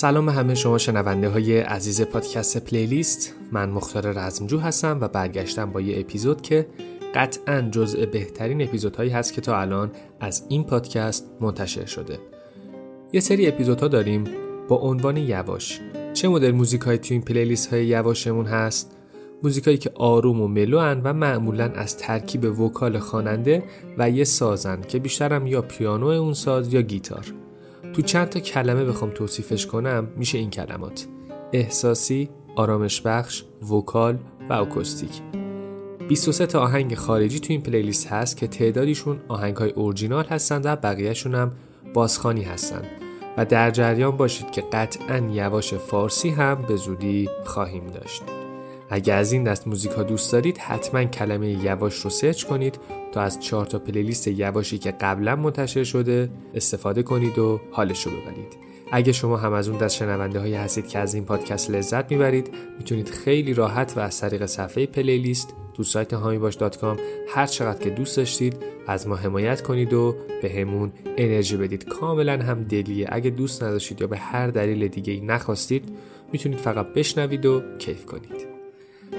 سلام همه شما شنونده های عزیز پادکست پلیلیست. من مختار رزمجو هستم و برگشتم با یه اپیزود که قطعا جزء بهترین اپیزودهایی هست که تا الان از این پادکست منتشر شده. یه سری اپیزودها داریم با عنوان یواش. چه مدل موزیک های تو این پلیلیست های یواشمون هست؟ موزیکایی که آروم و ملوان و معمولا از ترکیب وکال خواننده و یه سازن که بیشترم یا پیانو اون ساز یا گیتار. تو چند تا کلمه بخوام توصیفش کنم میشه این کلمات. احساسی، آرامش بخش، وکال و اکوستیک 23 تا آهنگ خارجی تو این پلیلیست هست که تعدادیشون آهنگ های اورجینال هستند و بقیهشون هم بازخانی هستند و در جریان باشید که قطعا یواش فارسی هم به زودی خواهیم داشت. اگر از این دست موزیک ها دوست دارید حتما کلمه یواش رو سرچ کنید تا از چهار تا پلیلیست یواشی که قبلا منتشر شده استفاده کنید و حالش رو ببرید. اگه شما هم از اون دست شنونده های هستید که از این پادکست لذت می‌برید می‌تونید خیلی راحت و از طریق صفحه پلیلیست تو سایت هامیباش.com هر چقدر که دوست داشتید از ما حمایت کنید و به همون انرژی بدید. کاملا هم دلیه. اگه دوست نداشتید یا به هر دلیل دیگه ای نخواستید می‌تونید فقط بشنوید و کیف کنید.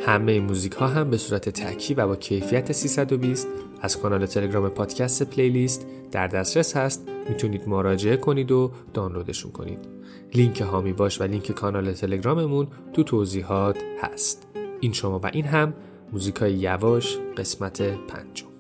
همه موزیک ها هم به صورت تکی و با کیفیت 320 از کانال تلگرام پادکست پلیلیست در دسترس هست. می‌تونید مراجعه کنید و دانلودشون کنید. لینک هامی باش و لینک کانال تلگراممون تو توضیحات هست. این شما و این هم موزیکای یواش قسمت پنجم.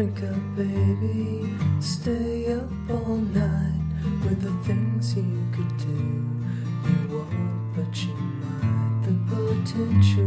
Drink up, baby. Stay up all night with the things you could do. You won't, but you might. The potential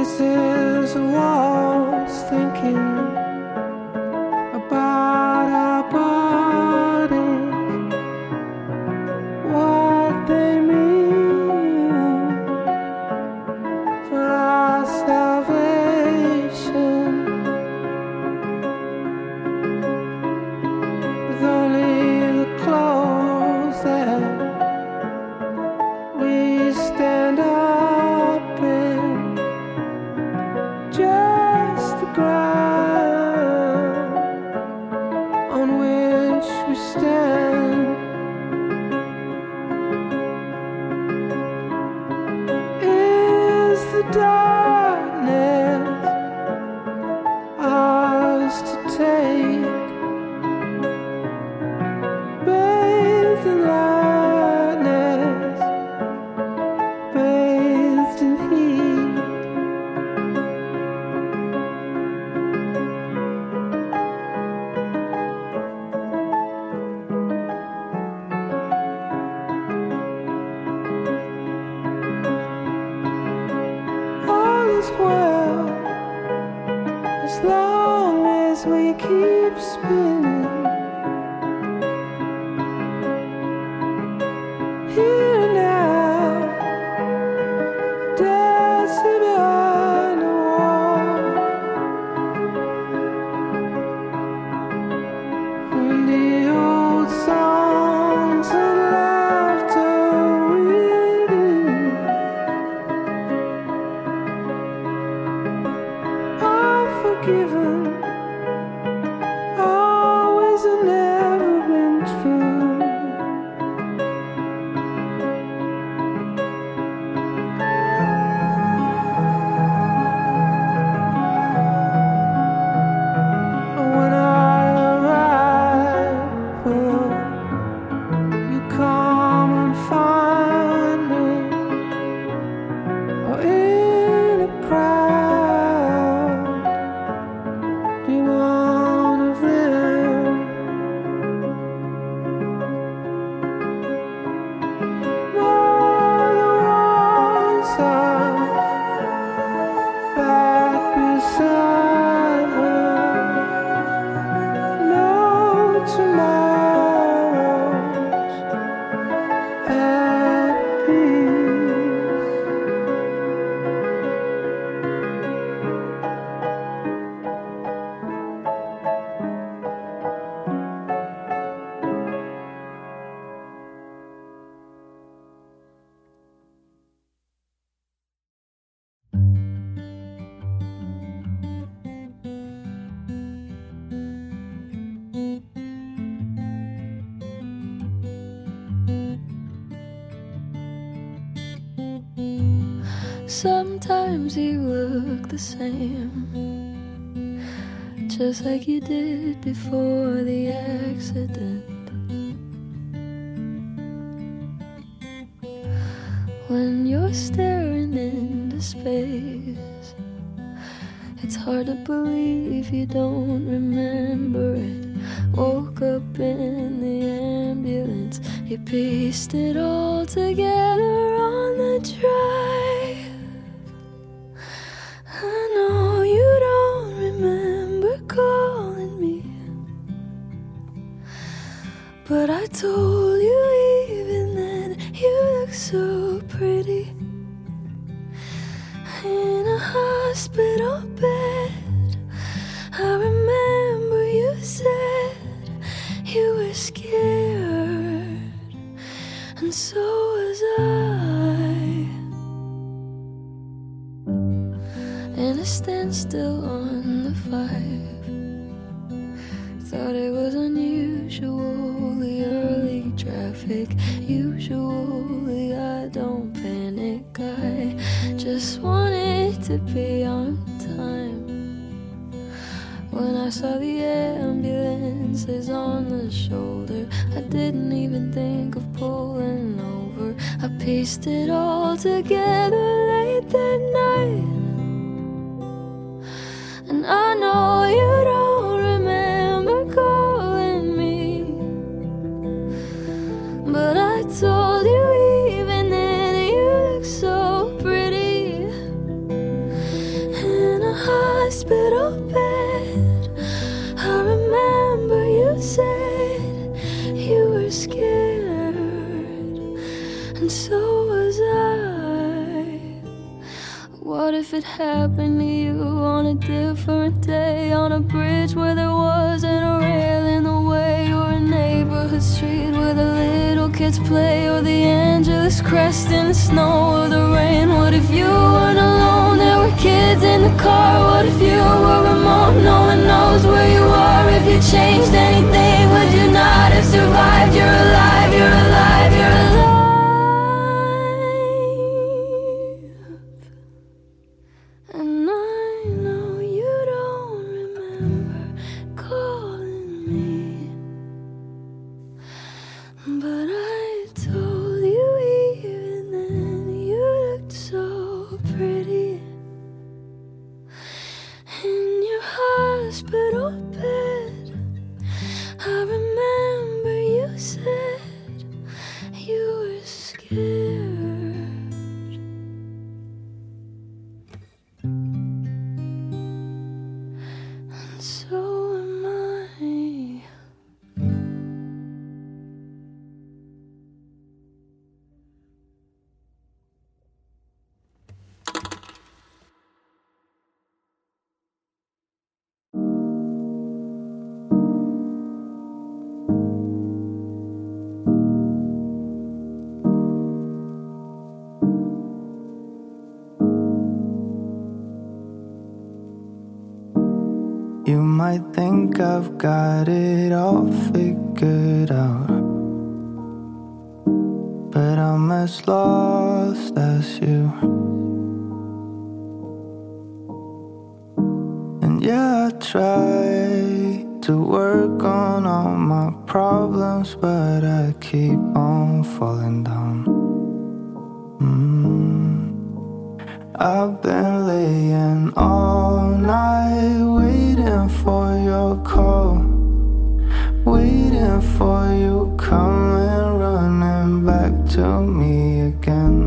this is a waltz thinking. Like you did before the accident. When you're staring into space, it's hard to believe you don't hospital bed. I remember you said you were scared, and so was I. What if it happened to you on a different day on a bridge where there wasn't birds play, or the Angeles crest in the snow, or the rain. What if you weren't alone? There were kids in the car. What if you were remote? No one knows where you are. If you changed anything, would you not have survived? You're alive, you're alive. I've got it all figured out. But I'm as lost as you. And yeah, I try to work on all my problems, but I keep on falling down. Mm. I've been laying all night for you coming running back to me again.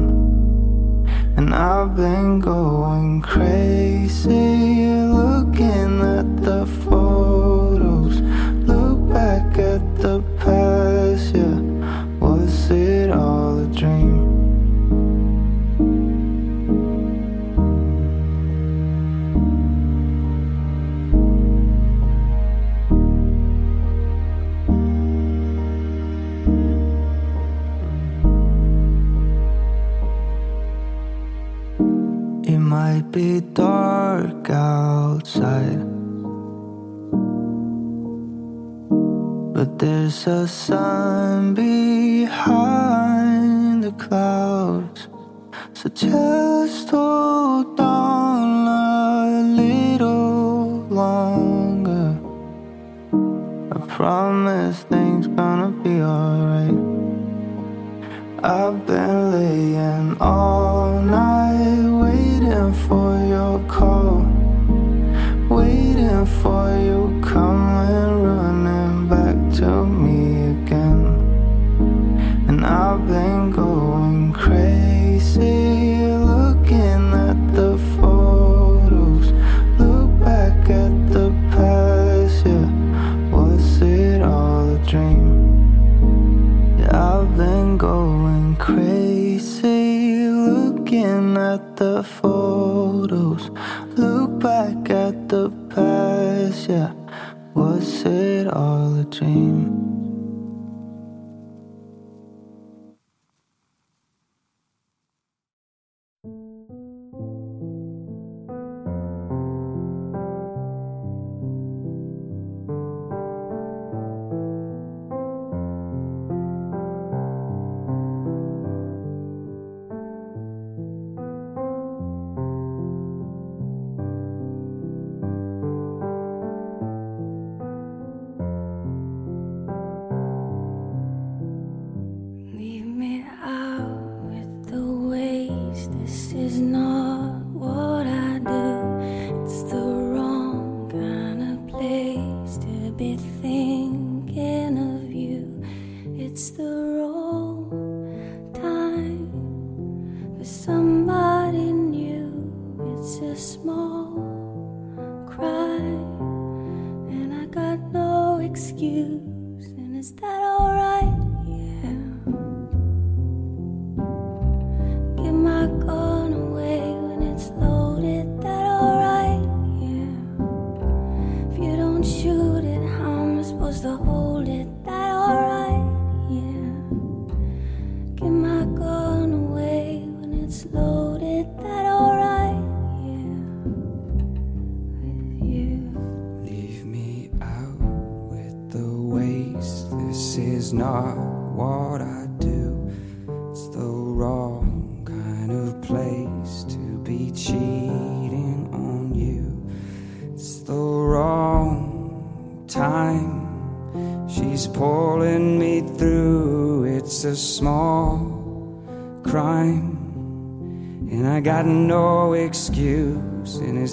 And I've been going crazy looking at the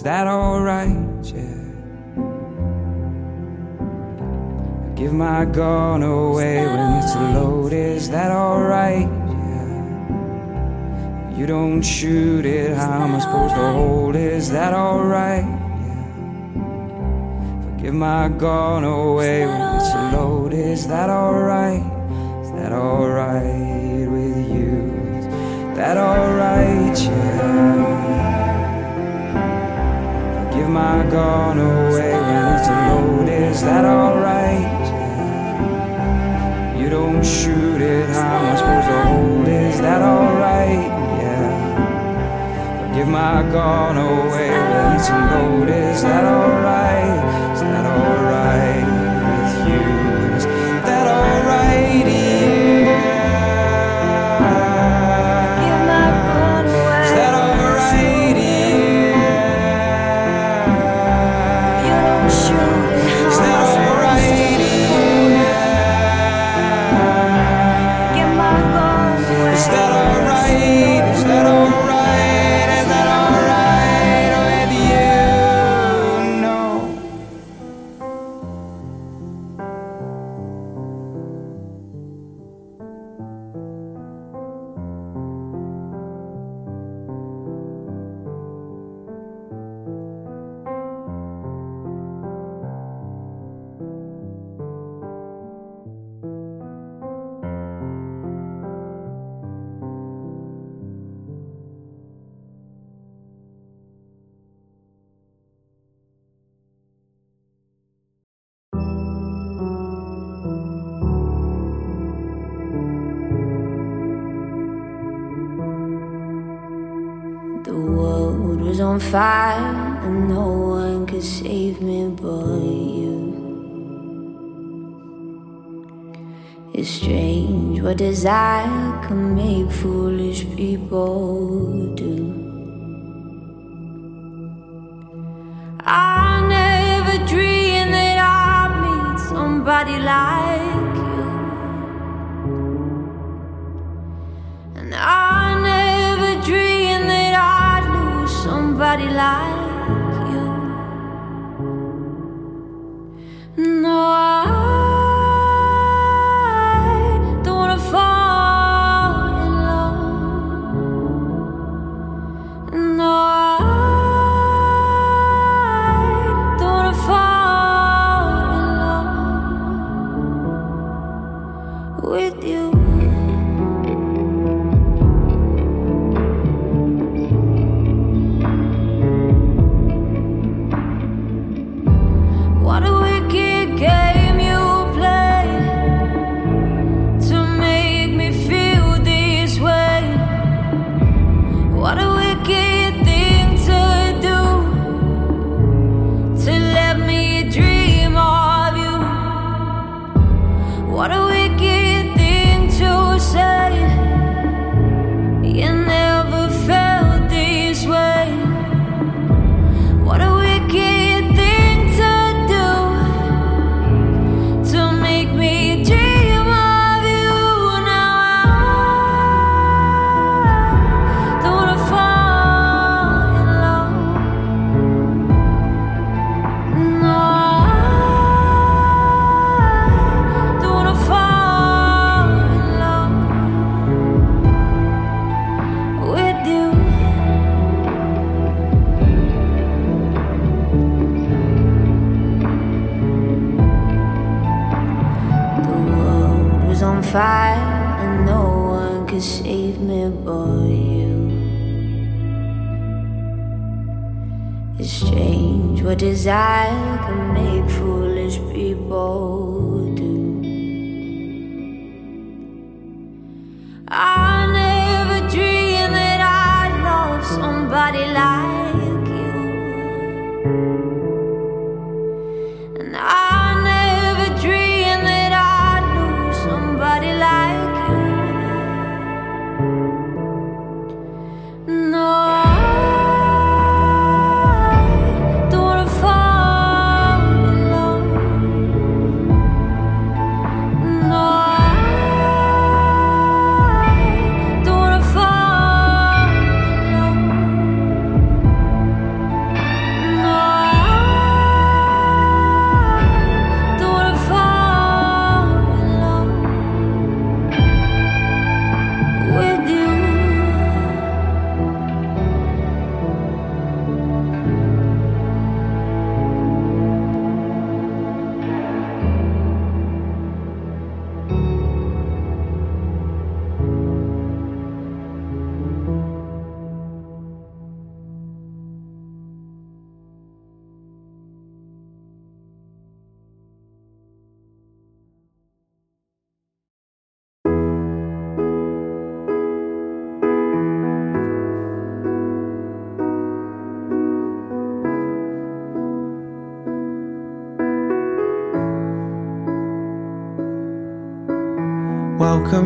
Is that alright? Yeah. I give my gun away when right? it's loaded. Is that alright? Yeah. You don't shoot it. How am I supposed right? to hold Is that alright? Yeah. Forgive my gun away when right? it's loaded. Is that alright? Is that alright with you? Is that alright? Yeah. My gun away when it's loaded. Is that alright? You don't shoot it. How am I supposed to hold? Is that alright? Yeah. Give my gun away when it's loaded. Is that alright? On fire and no one could save me but you. It's strange what desire can make foolish people do. I never dreamed that I'd meet somebody like somebody like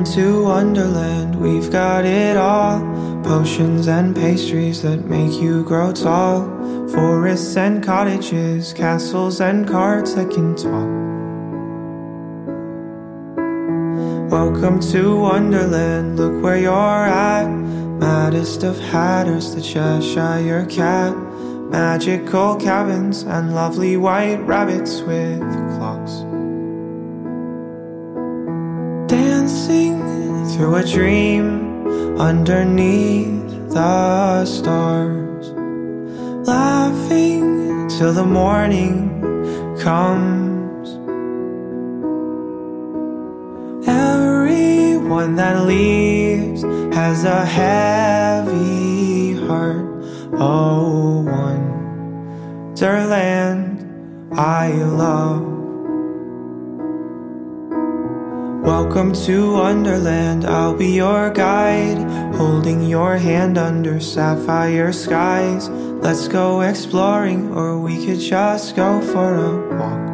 Welcome to Wonderland, we've got it all. Potions and pastries that make you grow tall. Forests and cottages, castles and carts that can talk. Welcome to Wonderland, look where you're at. Maddest of hatters, the Cheshire cat. Magical cabins and lovely white rabbits with clocks. Through a dream underneath the stars. Laughing till the morning comes. Everyone that leaves has a heavy heart. Oh, wonderland I love. Welcome to Wonderland, I'll be your guide, holding your hand under sapphire skies. Let's go exploring, or we could just go for a walk.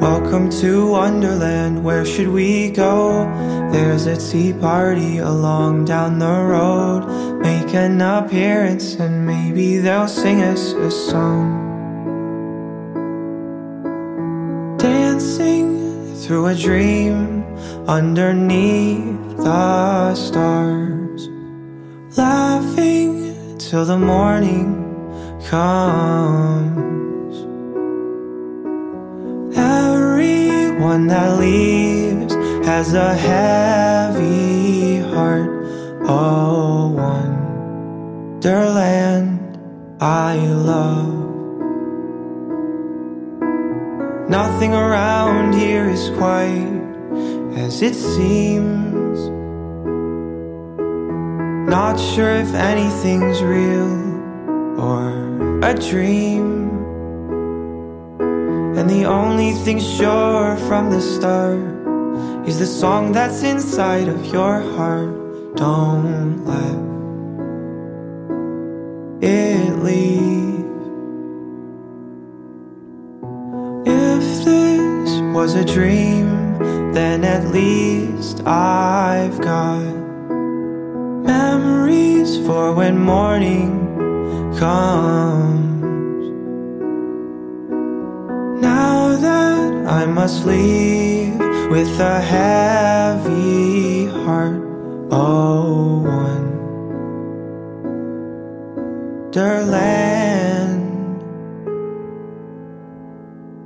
Welcome to Wonderland, where should we go? There's a tea party along down the road. Make an appearance, and maybe they'll sing us a song. Through a dream underneath the stars. Laughing till the morning comes. Everyone that leaves has a heavy heart. Oh, wonderland I love. Nothing around here is quite as it seems. Not sure if anything's real or a dream. And the only thing sure from the start is the song that's inside of your heart. Don't let it leave. Was a dream, then at least I've got memories for when morning comes. Now that I must leave with a heavy heart, oh, wonderland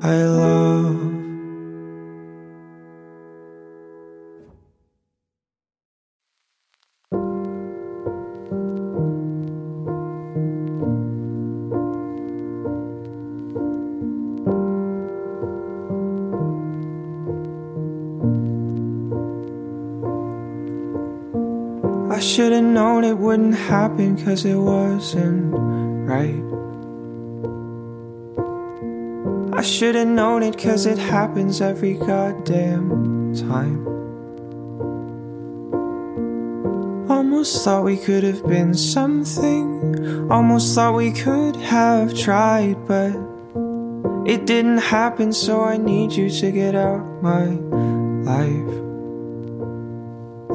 I love. I should've known it wouldn't happen cause it wasn't right. I should've known it cause it happens every goddamn time. Almost thought we could have been something. Almost thought we could have tried, but it didn't happen, so I need you to get out my life.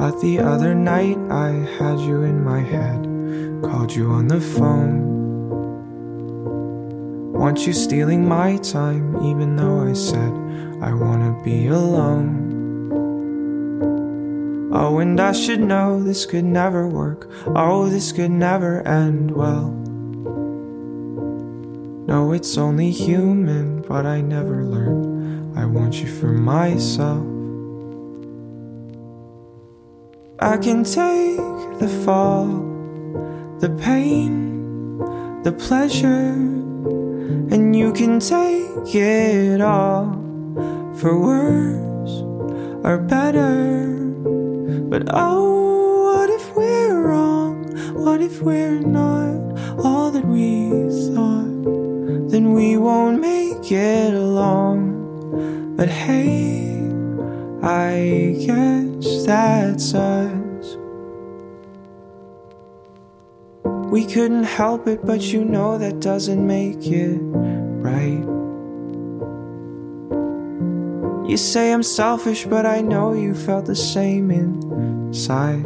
But the other night I had you in my head, called you on the phone. Want you stealing my time, even though I said I wanna be alone. Oh, and I should know this could never work. Oh, this could never end well. No, it's only human, but I never learned. I want you for myself. I can take the fall, the pain, the pleasure, and you can take it all for worse or better. But oh, what if we're wrong? What if we're not all that we thought? Then we won't make it along. But hey, I guess that's us. We couldn't help it, but you know that doesn't make it right. You say I'm selfish, but I know you felt the same inside.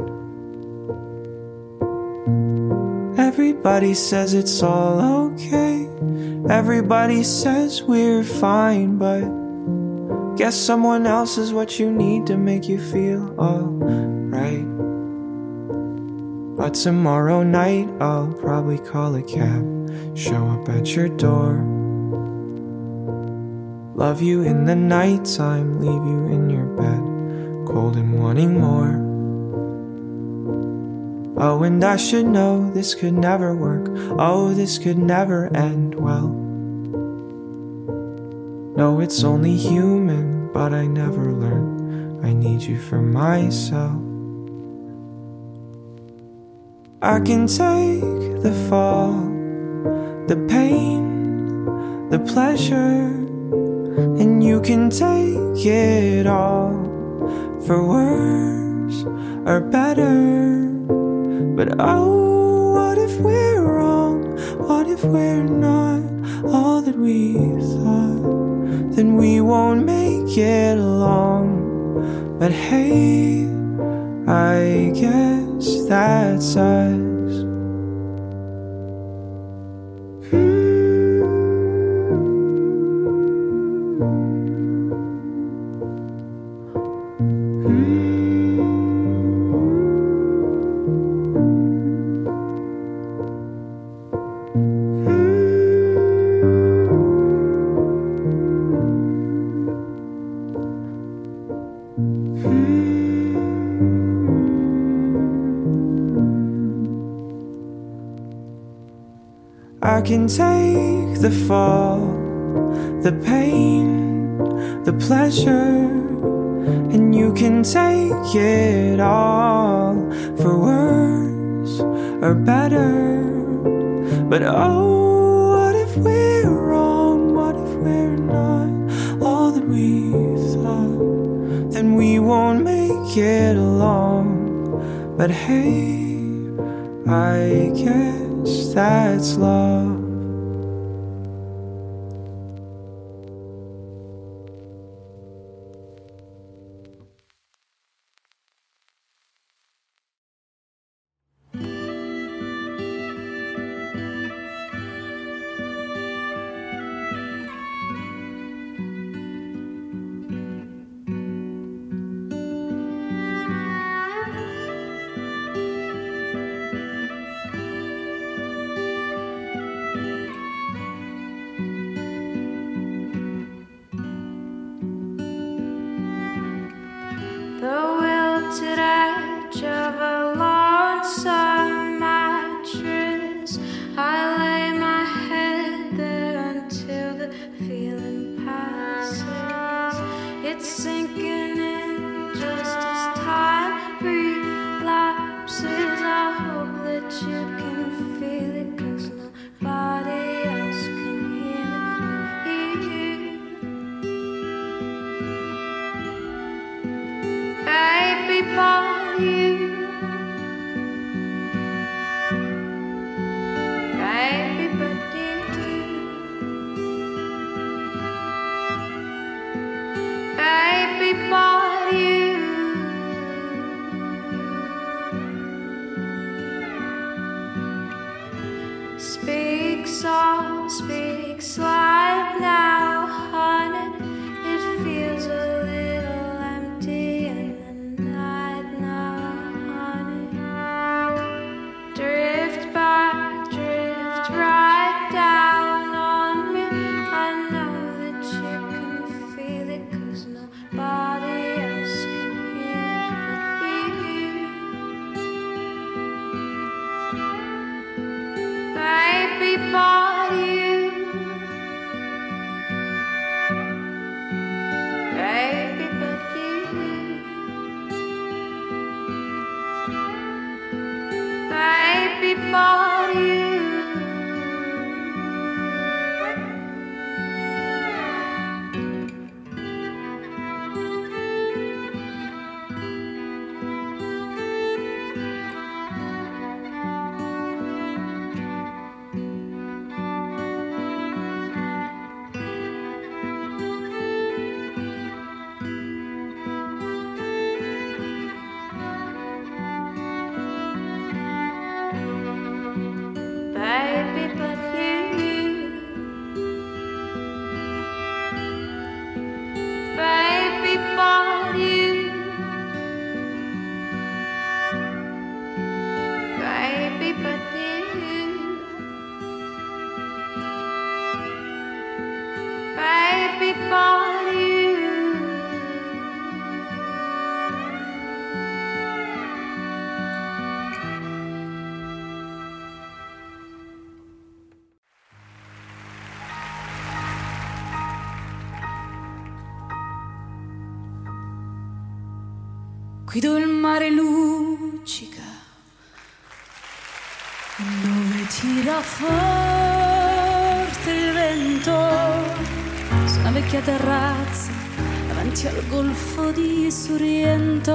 Everybody says it's all okay. Everybody says we're fine, but guess someone else is what you need to make you feel alright. But tomorrow night I'll probably call a cab, show up at your door. Love you in the nighttime, leave you in your bed, cold and wanting more. Oh, and I should know this could never work. Oh, this could never end well. No, it's only human, but I never learned. I need you for myself. I can take the fall, the pain, the pleasure and you can take it all for worse or better. But oh, what if we're wrong? What if we're not all that we thought? Then we won't make it along. But hey, I guess that's us. Can take the fall, the pain, the pleasure, and you can take it all for worse or better. But oh, what if we're wrong? What if we're not all that we thought? Then we won't make it along. But hey, I guess that's love. guido il mare luccica dove tira forte il vento su una vecchia terrazza davanti al golfo di Sorrento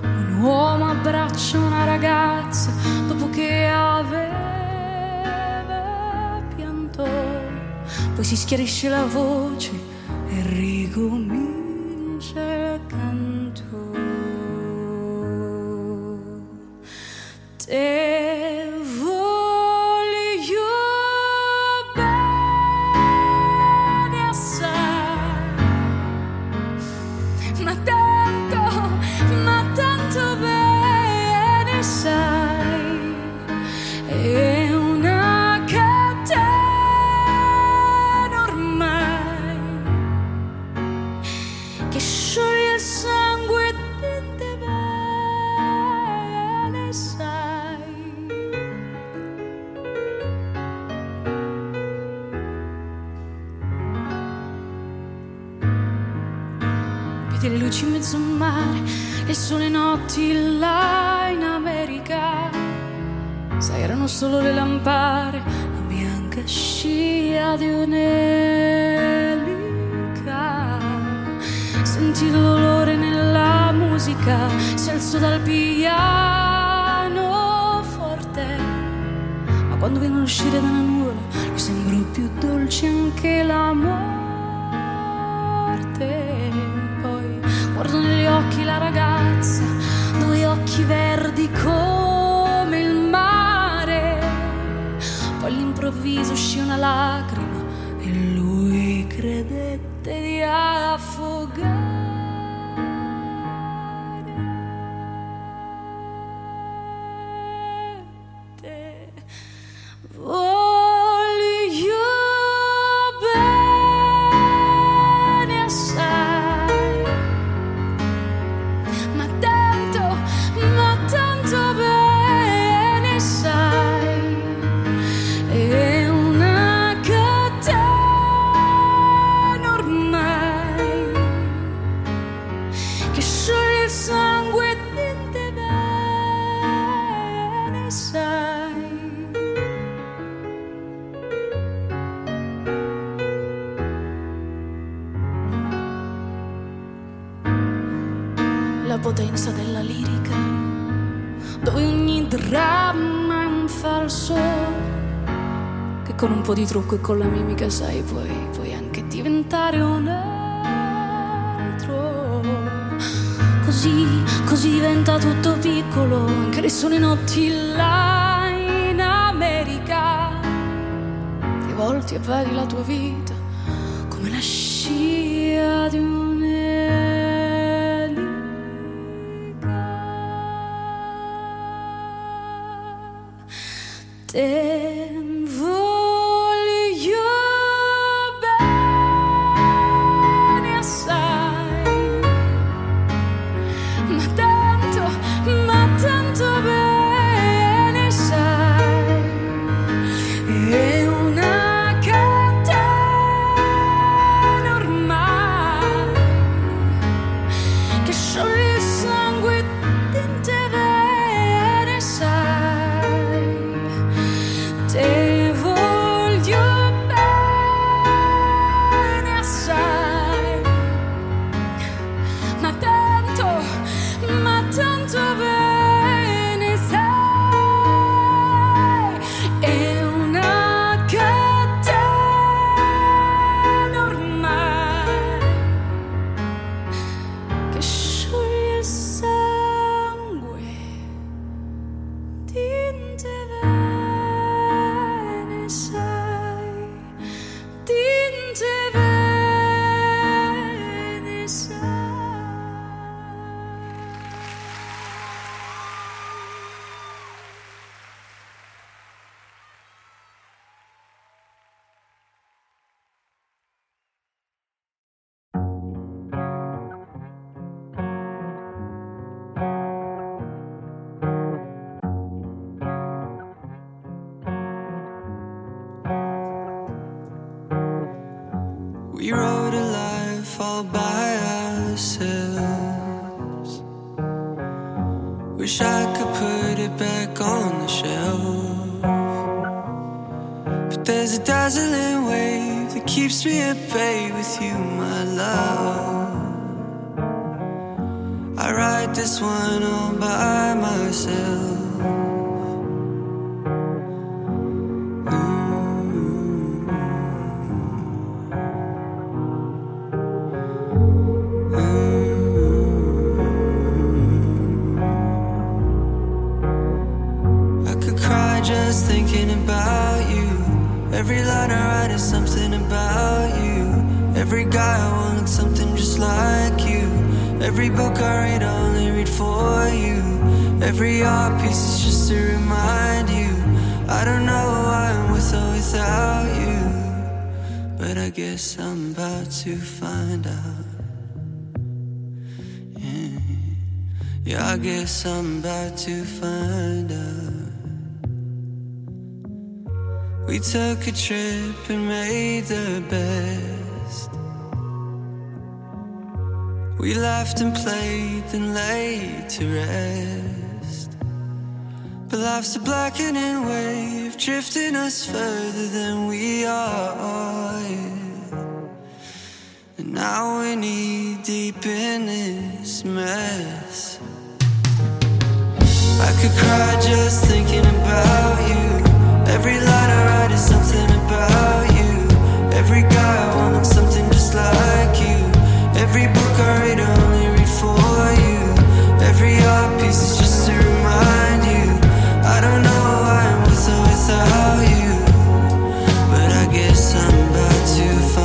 un uomo abbraccia una ragazza dopo che aveva pianto. Poi si schiarisce la voce, e mio. 是感动。trucco e con la mimica, sai, puoi, puoi anche diventare un altro. Così, così diventa tutto piccolo, anche le sole notti là in America. Ti volti e vedi la tua vita come la scia di un day. Every line I write is something about you. Every guy I want looks something just like you. Every book I read, I only read for you. Every art piece is just to remind you. I don't know why I'm with or without you. But I guess I'm about to find out. Yeah, yeah I guess I'm about to find out. We took a trip and made the best. We laughed and played, and laid to rest. But life's a blackening wave, drifting us further than we are. And now we're knee deep in this mess. I could cry just thinking about you. Every line I write is something about you. Every guy I want looks something just like you. Every book I read, I only read for you. Every art piece is just to remind you. I don't know why I'm with or without you. But I guess I'm about to find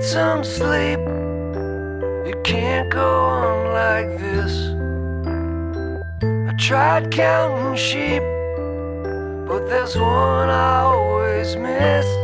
need some sleep. It can't go on like this. I tried counting sheep, but there's one I always miss.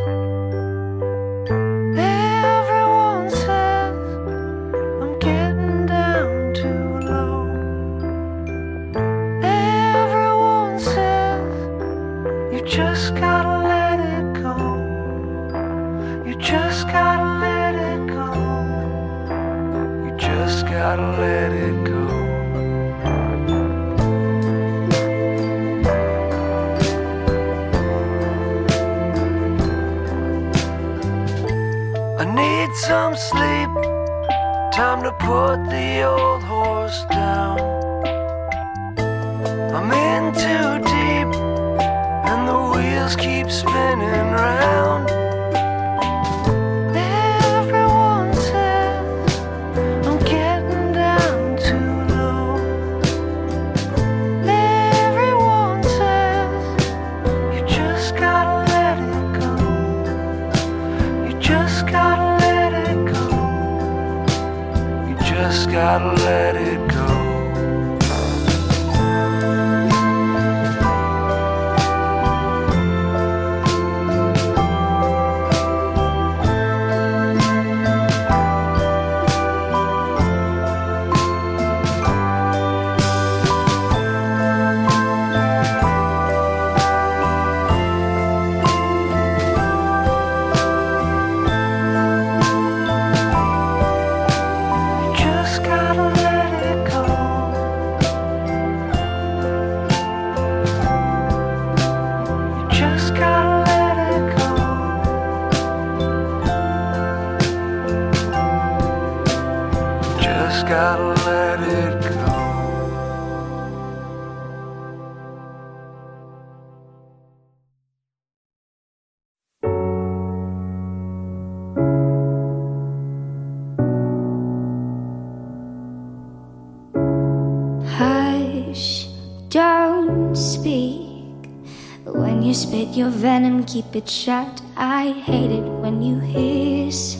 You spit your venom, keep it shut. I hate it when you hiss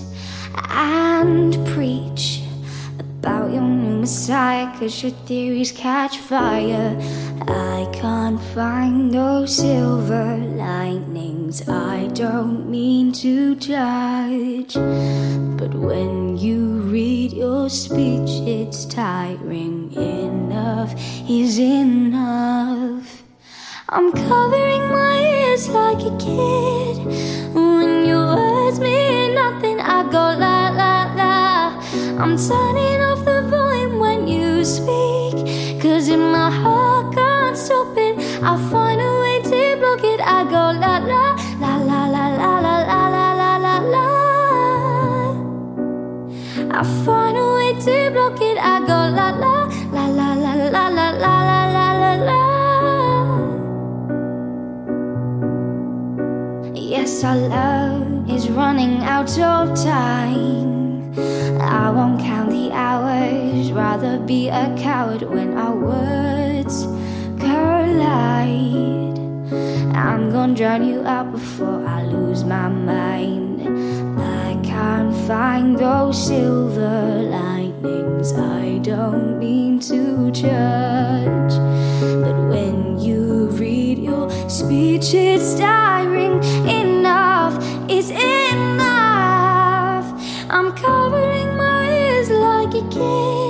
and preach about your new messiah, cause your theories catch fire. I can't find those silver linings. I don't mean to judge. But when you read your speech, it's tiring. Enough is enough. I'm covering my ears like a kid. When your words mean nothing, I go la la la. I'm turning off the volume when you speak. Cause in my heart can't stop it. I find a way to block it. I go la la la la la la la la la la la. I find a way to block it. I Our love is running out of time. I won't count the hours, rather be a coward when our words collide. I'm gonna drown you out before I lose my mind. I can't find those silver linings. I don't mean to judge, but when you read your speech, it's tiring. Is enough. I'm covering my ears like a kid.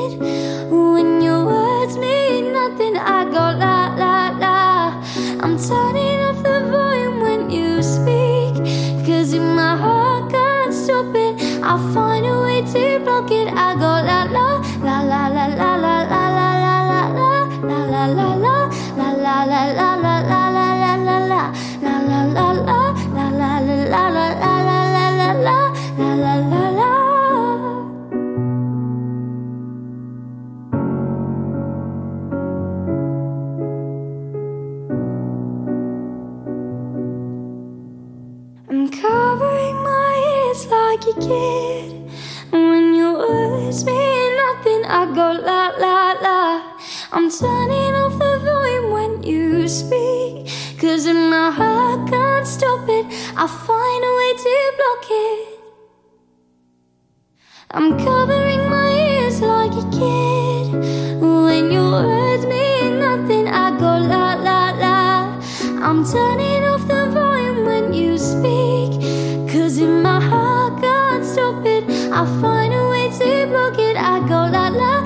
kid. When your words mean nothing, I go la la la. I'm turning off the volume when you speak. Cause in my heart can't stop it, I find a way to block it. I'm covering my ears like a kid. When your words mean nothing, I go la la la. I'm turning. I find a way to block it. I go la la.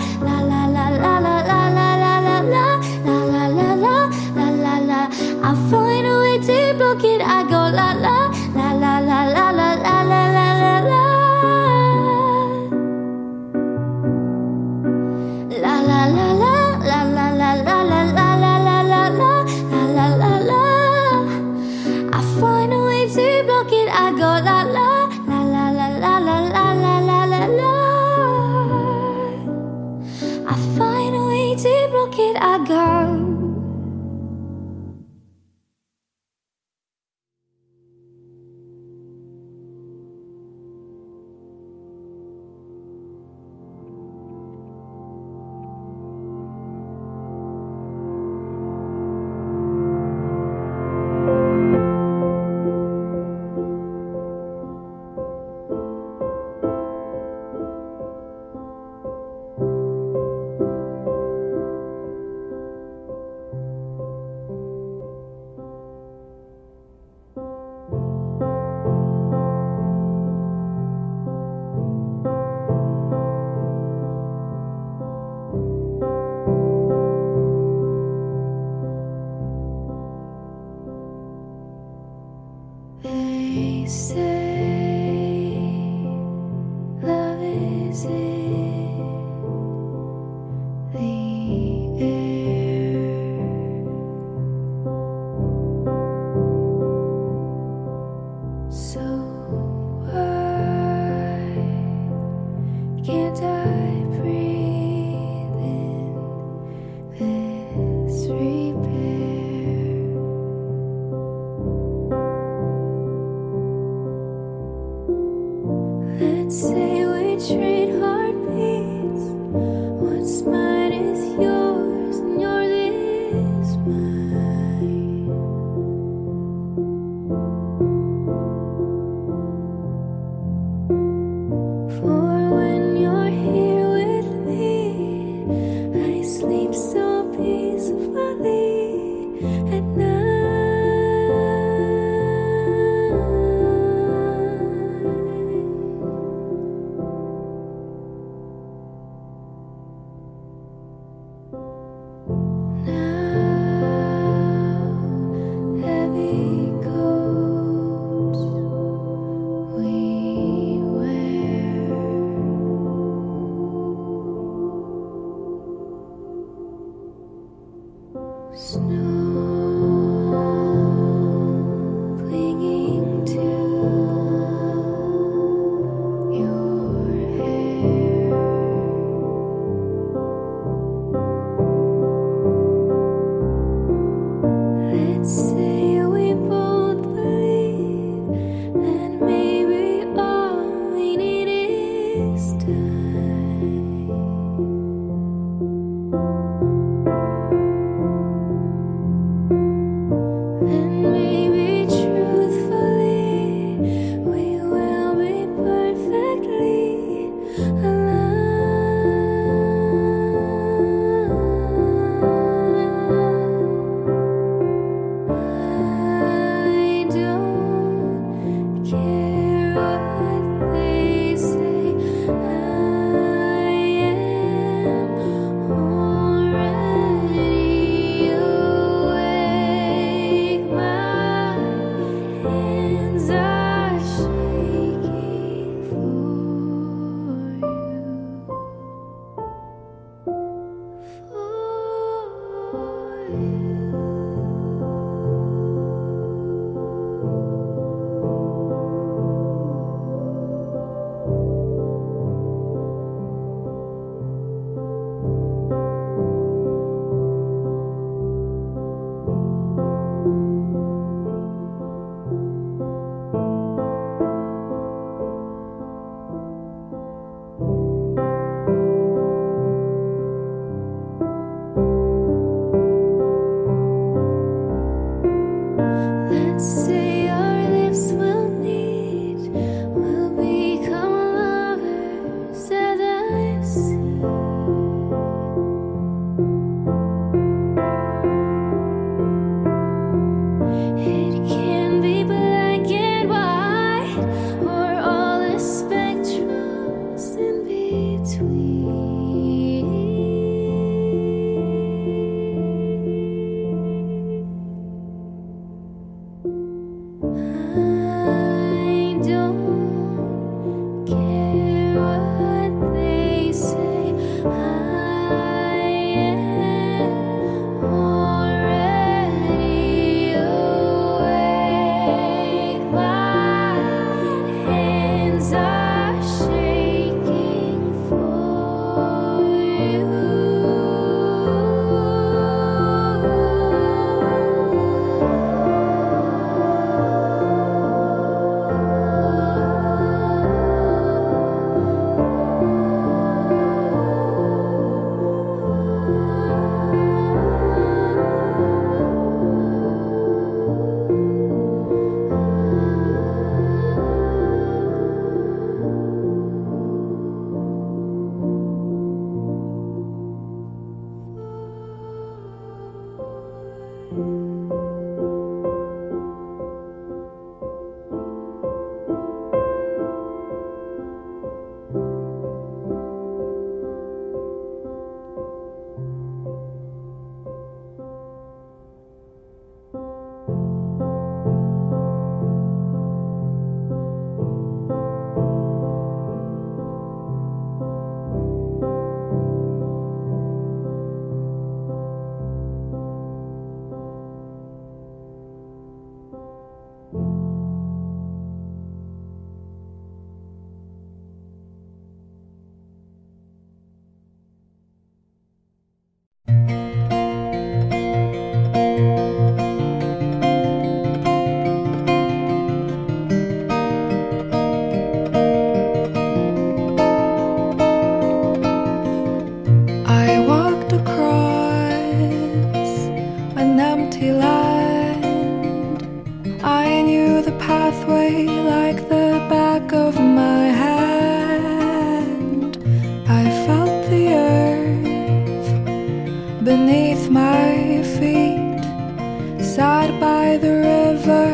sat by the river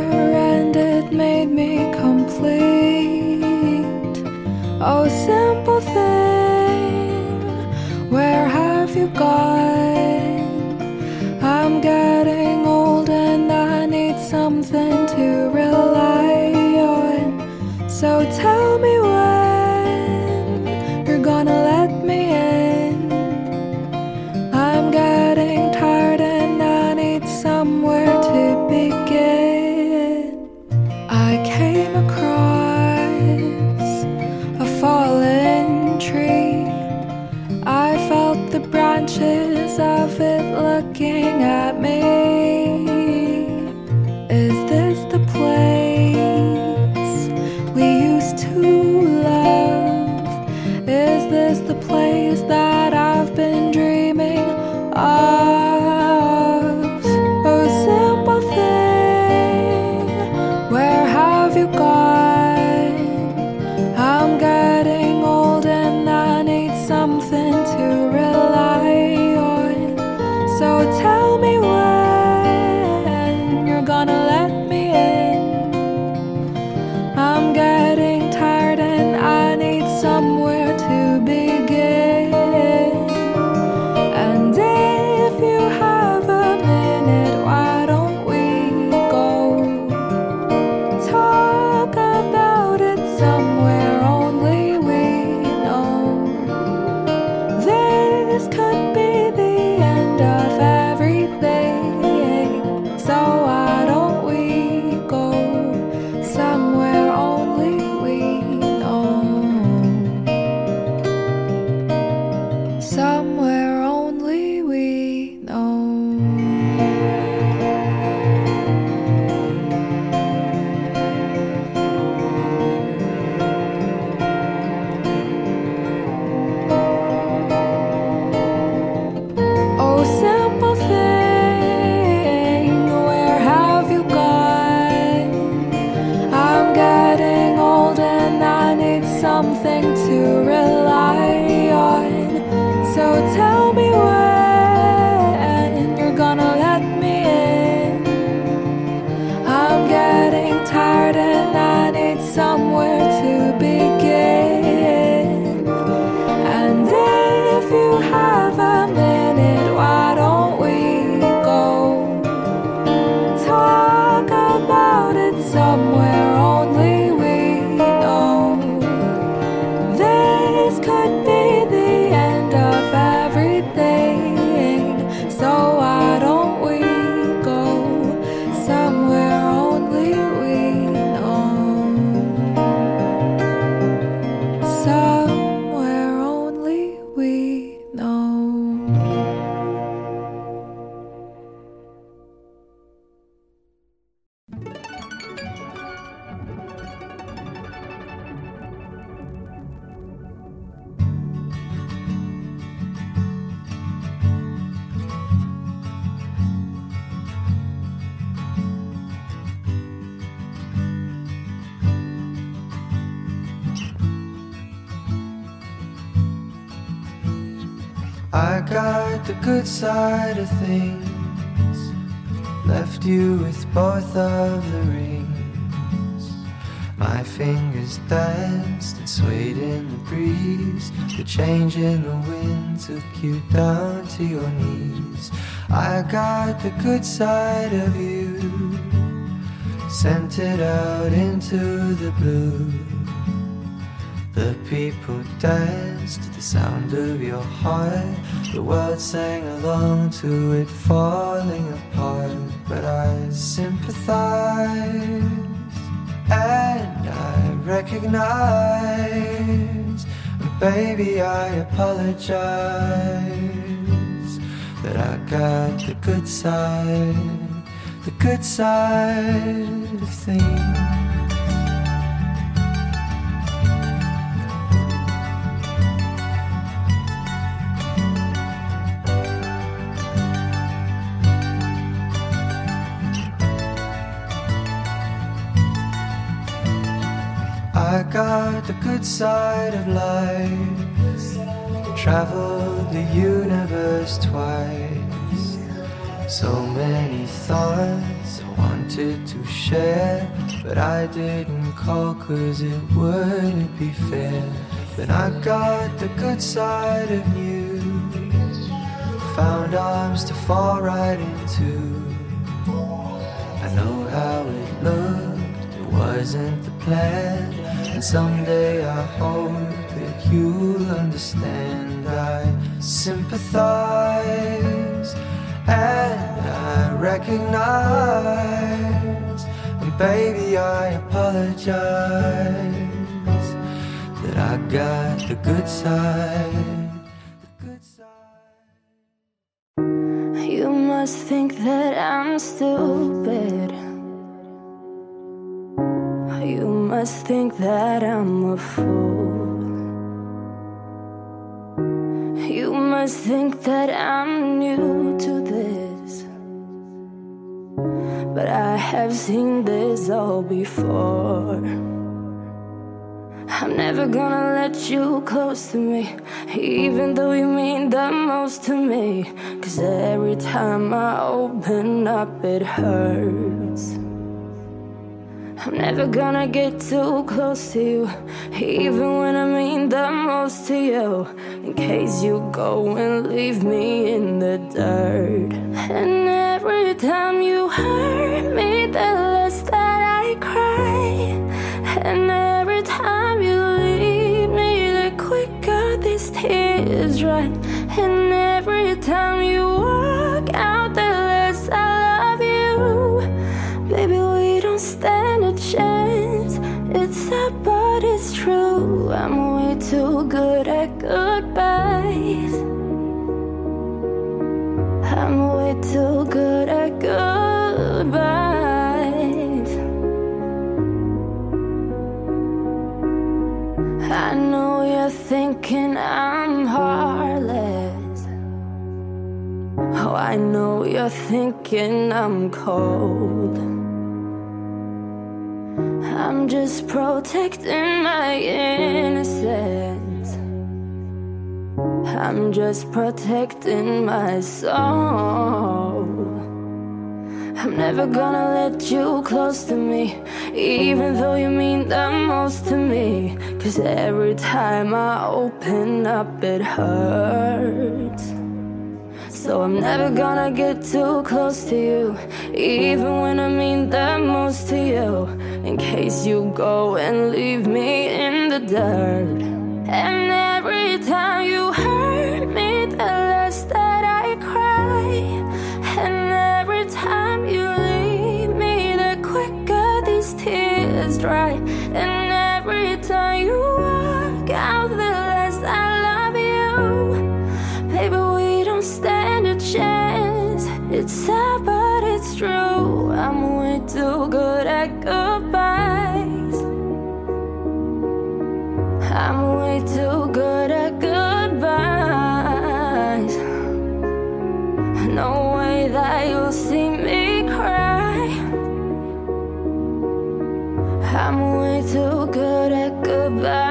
and it made me complete. Oh, simple thing, where have you gone? Of the rings. My fingers danced and swayed in the breeze. The change in the wind took you down to your knees. I got the good side of you. Sent it out into the blue. The people danced to the sound of your heart. The world sang along to it falling apart. But I sympathize and I recognize. And baby, I apologize that I got the good side, the good side of things. I got the good side of life. Traveled the universe twice. So many thoughts I wanted to share. But I didn't call cause it wouldn't be fair. Then I got the good side of you. Found arms to fall right into. I know how it looked, it wasn't the plan. And someday I hope that you'll understand. I sympathize and I recognize. And baby, I apologize that I got the good side. The good side. You must think that I'm stupid. Must think that I'm a fool. You must think that I'm new to this. But I have seen this all before. I'm never gonna let you close to me, even though you mean the most to me. Cause every time I open up, it hurts. I'm never gonna get too close to you, even when I mean the most to you. In case you go and leave me in the dirt. And every time you hurt me, the less that I cry. And every time you leave me, the quicker these tears dry. And every time you but it's true. I'm way too good at goodbyes. I'm way too good at goodbyes. I know you're thinking I'm heartless. Oh, I know you're thinking I'm cold. I'm just protecting my innocence. I'm just protecting my soul. I'm never gonna let you close to me, even though you mean the most to me. Cause every time I open up, it hurts. So I'm never gonna get too close to you, even when I mean the most to you in case you go and leave me in the dirt. And every time you hurt me, the less that I cry. And every time you leave me, the quicker these tears dry. And every time you walk out, the less I love you. Baby, we don't stand a chance. It's sad, but it's true. I'm way too good at good. good at goodbyes. No way that you'll see me cry. I'm way too good at goodbyes.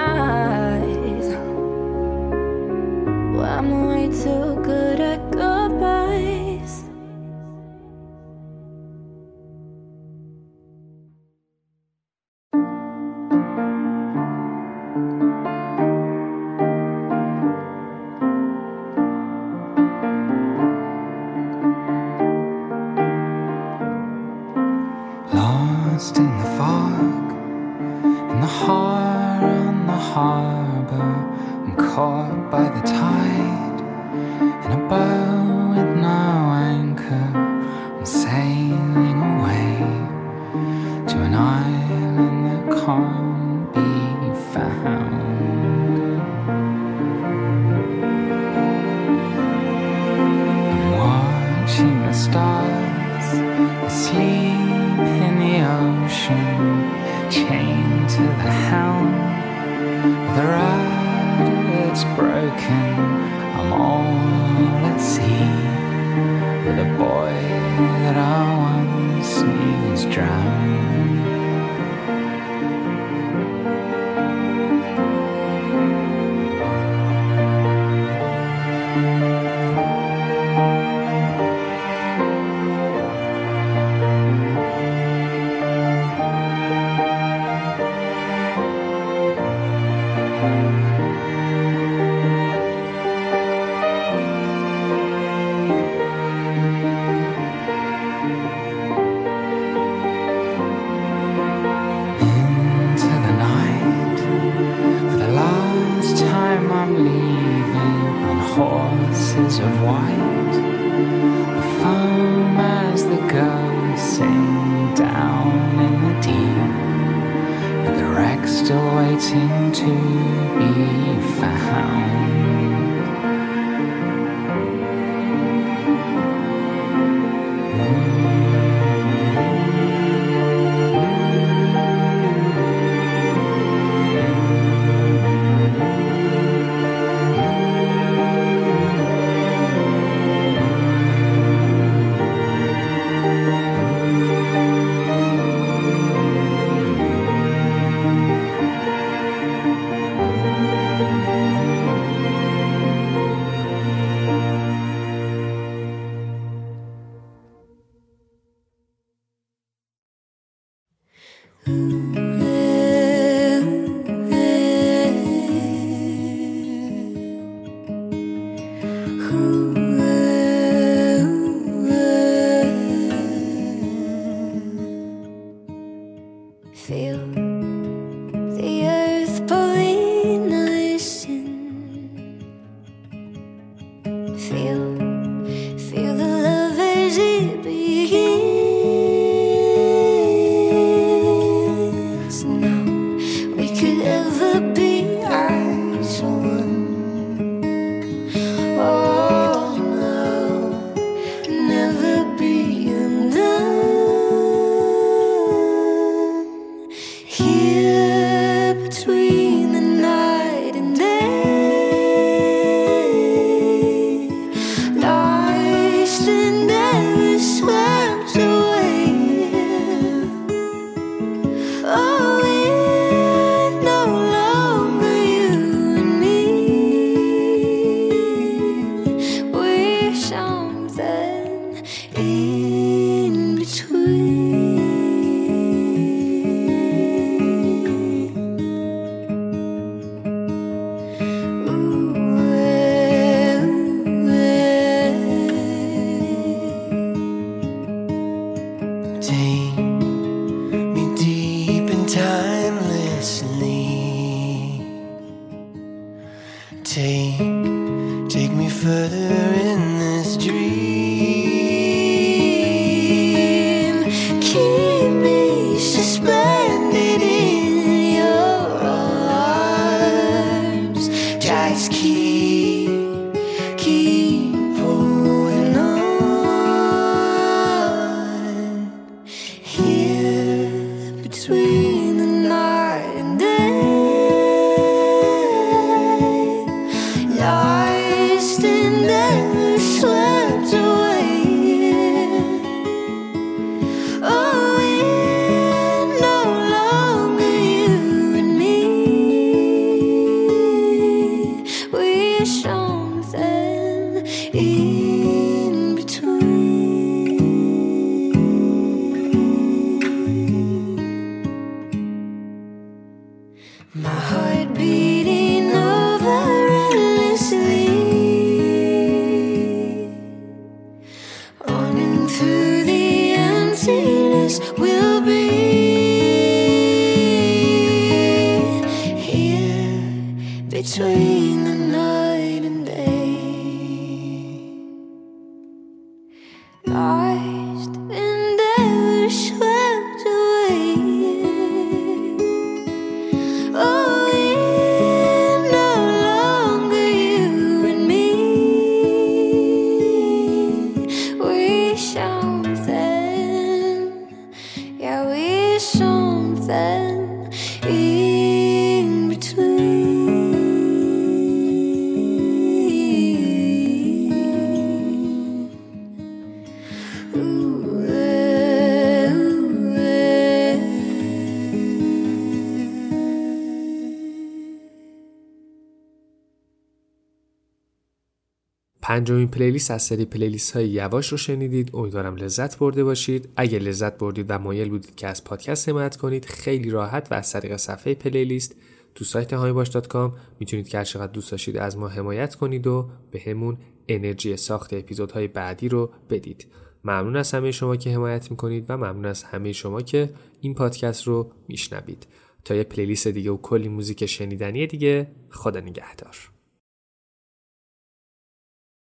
take, take me further in this dream. پلیلیست از سری پلیلیست های یواش رو شنیدید. امیدوارم لذت برده باشید. اگه لذت بردید و مایل بودید که از پادکست حمایت کنید خیلی راحت و از طریق صفحه پلیلیست تو سایت هایباش.com می‌تونید که چقدر دوست داشتید از ما حمایت کنید و به همون انرژی ساخت اپیزودهای بعدی رو بدید. ممنون از همه شما که حمایت می‌کنید و ممنون از همه شما که این پادکست رو میشنوید. تا یه پلیلیست دیگه و کلی موزیک شنیدنی دیگه خدا نگهدار.